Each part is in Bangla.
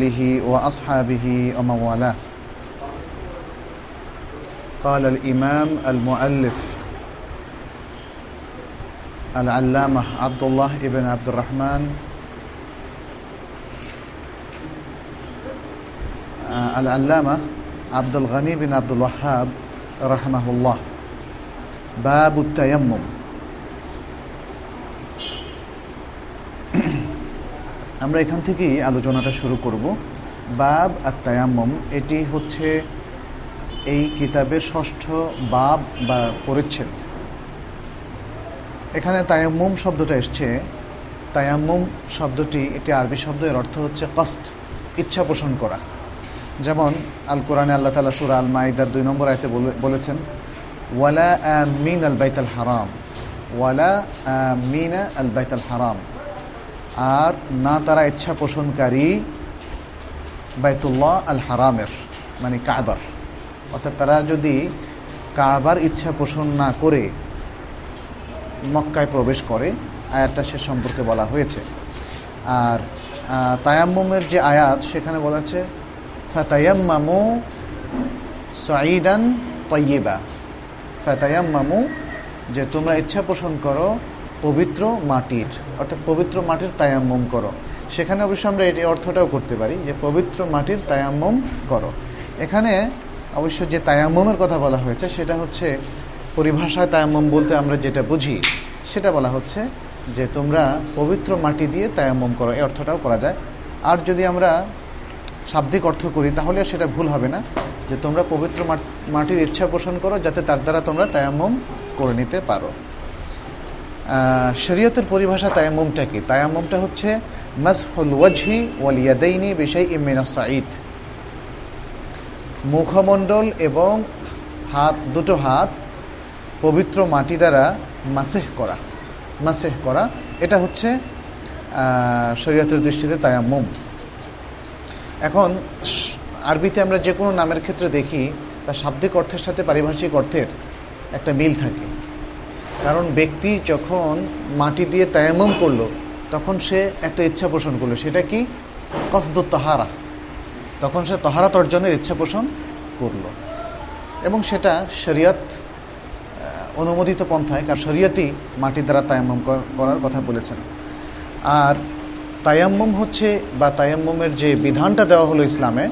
آله وأصحابه ومن والاه قال الإمام المؤلف العلامة عبد الله بن عبد الرحمن آه، العلامة عبد الغني بن عبد الوهاب رحمه الله. باب التيمم. আমরা এখান থেকেই আলোচনাটা শুরু করব। বাব আর তায়াম্মম, এটি হচ্ছে এই কিতাবের ষষ্ঠ বাব বা পরিচ্ছেদ। এখানে তায়াম্মুম শব্দটা এসছে। তায়াম্মুম শব্দটি এটি আরবি শব্দ, এর অর্থ হচ্ছে কস্ত, ইচ্ছা পোষণ করা। যেমন আল কোরআনে আল্লাহ তালা সুরা আল মাইদার দুই নম্বর আয়তে বলে- বলেছেন, ওয়ালা মিন আল বাইতাল হারাম, ওয়ালা মিনা আল বাইতাল হারাম। আর না তারা ইচ্ছা পোষণকারী বাইতুল্লাহ আল হারামের মানে কাবার। অর্থাৎ তারা যদি কাবার ইচ্ছা পোষণ না করে মক্কায় প্রবেশ করে, আয়াতটা সে সম্পর্কে বলা হয়েছে। আর তায়াম্মুমের যে আয়াত, সেখানে বলা আছে, ফাতায়াম্মামু সাইদান তৈবা ফাতায়াম্মামু, যে তোমরা ইচ্ছা পোষণ করো পবিত্র মাটির, অর্থাৎ পবিত্র মাটির তায়াম্মম করো। সেখানে অবশ্য আমরা এটি অর্থটাও করতে পারি যে পবিত্র মাটির তায়াম্মম করো। এখানে অবশ্য যে তায়াম্মমের কথা বলা হয়েছে, সেটা হচ্ছে পরিভাষায় তায়াম্মম বলতে আমরা যেটা বুঝি, সেটা বলা হচ্ছে যে তোমরা পবিত্র মাটি দিয়ে তায়াম্মম করো। এই অর্থটাও করা যায়। আর যদি আমরা শাব্দিক অর্থ করি, তাহলে সেটা ভুল হবে না যে তোমরা পবিত্র মাটির ইচ্ছা পোষণ করো যাতে তার দ্বারা তোমরা তায়াম্মম করে নিতে পারো। শরীয়তের পরিভাষা তায়ামুমটা কি? তায়ামুমটা হচ্ছে মাসহুল ওয়াজহি ওয়াল ইয়াদাইনি ইমিনা সাঈদ। মুখমণ্ডল এবং হাত, দুটো হাত পবিত্র মাটি দ্বারা মাসেহ করা। মাসেহ করা, এটা হচ্ছে শরীয়তের দৃষ্টিতে তায়ামুম এখন, আরবিতে আমরা যে কোনো নামের ক্ষেত্রে দেখি, তার শাব্দিক অর্থের সাথে পারিভাষিক অর্থের একটা মিল থাকে। কারণ ব্যক্তি যখন মাটি দিয়ে তায়াম্মম করল, তখন সে একটা ইচ্ছা পোষণ করল। সেটা কি? কসদুত তাহারা। তখন সে তহারাত অর্জনের ইচ্ছা পোষণ করল। এবং সেটা শরিয়ত অনুমোদিত পন্থায়, কারণ শরিয়তই মাটি দ্বারা তায়াম্মম করার কথা বলেছেন। আর তায়াম্মম হচ্ছে বা তায়াম্মমের যে বিধানটা দেওয়া হলো ইসলামে,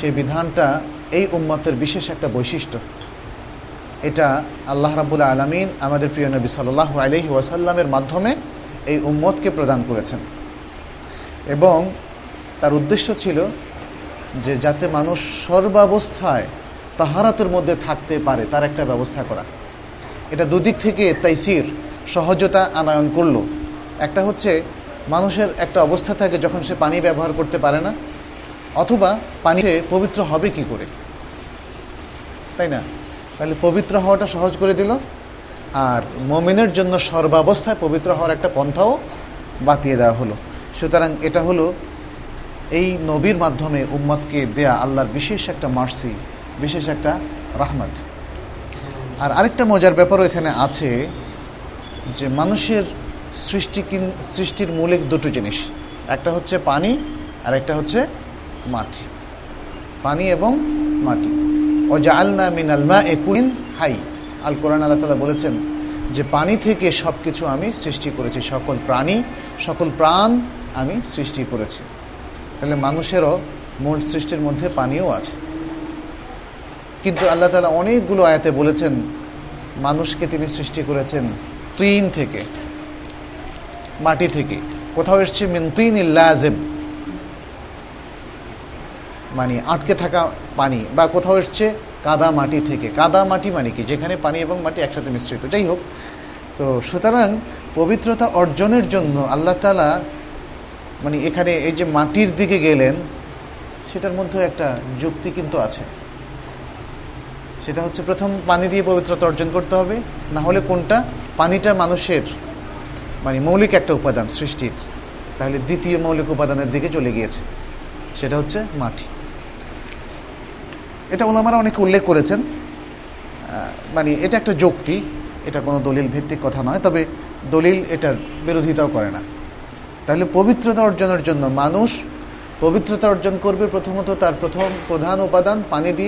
সেই বিধানটা এই উম্মতের বিশেষ একটা বৈশিষ্ট্য। এটা আল্লাহ রাবুল আলমিন আমাদের প্রিয় নবী সাল্লাহ আলহি ওয়াসাল্লামের মাধ্যমে এই উম্মতকে প্রদান করেছেন। এবং তার উদ্দেশ্য ছিল যে যাতে মানুষ সর্বাবস্থায় তাহারাতের মধ্যে থাকতে পারে, তার একটা ব্যবস্থা করা। এটা দুদিক থেকে তাইসির, সহজতা আনায়ন করল। একটা হচ্ছে মানুষের একটা অবস্থা থাকে যখন সে পানি ব্যবহার করতে পারে না, অথবা পানিতে পবিত্র হবে কি করে? তাই না? তাহলে পবিত্র হওয়াটা সহজ করে দিল। আর মমিনের জন্য সর্বাবস্থায় পবিত্র হওয়ার একটা পন্থাও বাতিয়ে দেওয়া হলো। সুতরাং এটা হলো এই নবীর মাধ্যমে উম্মতকে দেয়া আল্লাহর বিশেষ একটা মার্সি, বিশেষ একটা রাহমত। আর আরেকটা মজার ব্যাপারও এখানে আছে যে মানুষের সৃষ্টি সৃষ্টির মৌলিক দুটো জিনিস, একটা হচ্ছে পানি আর একটা হচ্ছে মাটি। পানি এবং মাটি। অজালনা মিন আলমা একুইন হাই আল কোরআন আল্লাহ তালা বলেছেন যে পানি থেকে সব কিছু আমি সৃষ্টি করেছি, সকল প্রাণী, সকল প্রাণ আমি সৃষ্টি করেছি। তাহলে মানুষেরও মূল সৃষ্টির মধ্যে পানিও আছে। কিন্তু আল্লাহ তালা অনেকগুলো আয়াতে বলেছেন, মানুষকে তিনি সৃষ্টি করেছেন তিন থেকে, মাটি থেকে। কোথাও এসছে মিন তিন ইল্লাজেম মানে আটকে থাকা পানি বা কোথাও এসছে কাদা মাটি থেকে। কাদা মাটি মানে কি? যেখানে পানি এবং মাটি একসাথে মিশ্রিত। যাই হোক, তো সুতরাং পবিত্রতা অর্জনের জন্য আল্লাহ তালা মানে এখানে এই যে মাটির দিকে গেলেন, সেটার মধ্যে একটা যুক্তি কিন্তু আছে। সেটা হচ্ছে প্রথম পানি দিয়ে পবিত্রতা অর্জন করতে হবে, না হলে কোনটা? পানিটা মানুষের মানে মৌলিক একটা উপাদান সৃষ্টির। তাহলে দ্বিতীয় মৌলিক উপাদানের দিকে চলে গিয়েছে। সেটা হচ্ছে মাটি। এটা ওলামারা অনেকে উল্লেখ করেছেন। মানে এটা একটা যুক্তি, এটা কোনো দলিল ভিত্তিক কথা নয়, তবে দলিল এটার বিরোধিতাও করে না। তাহলে পবিত্রতা অর্জনের জন্য মানুষ পবিত্রতা অর্জন করবে প্রথমত তার প্রথম প্রধান উপাদান পানি দিয়ে।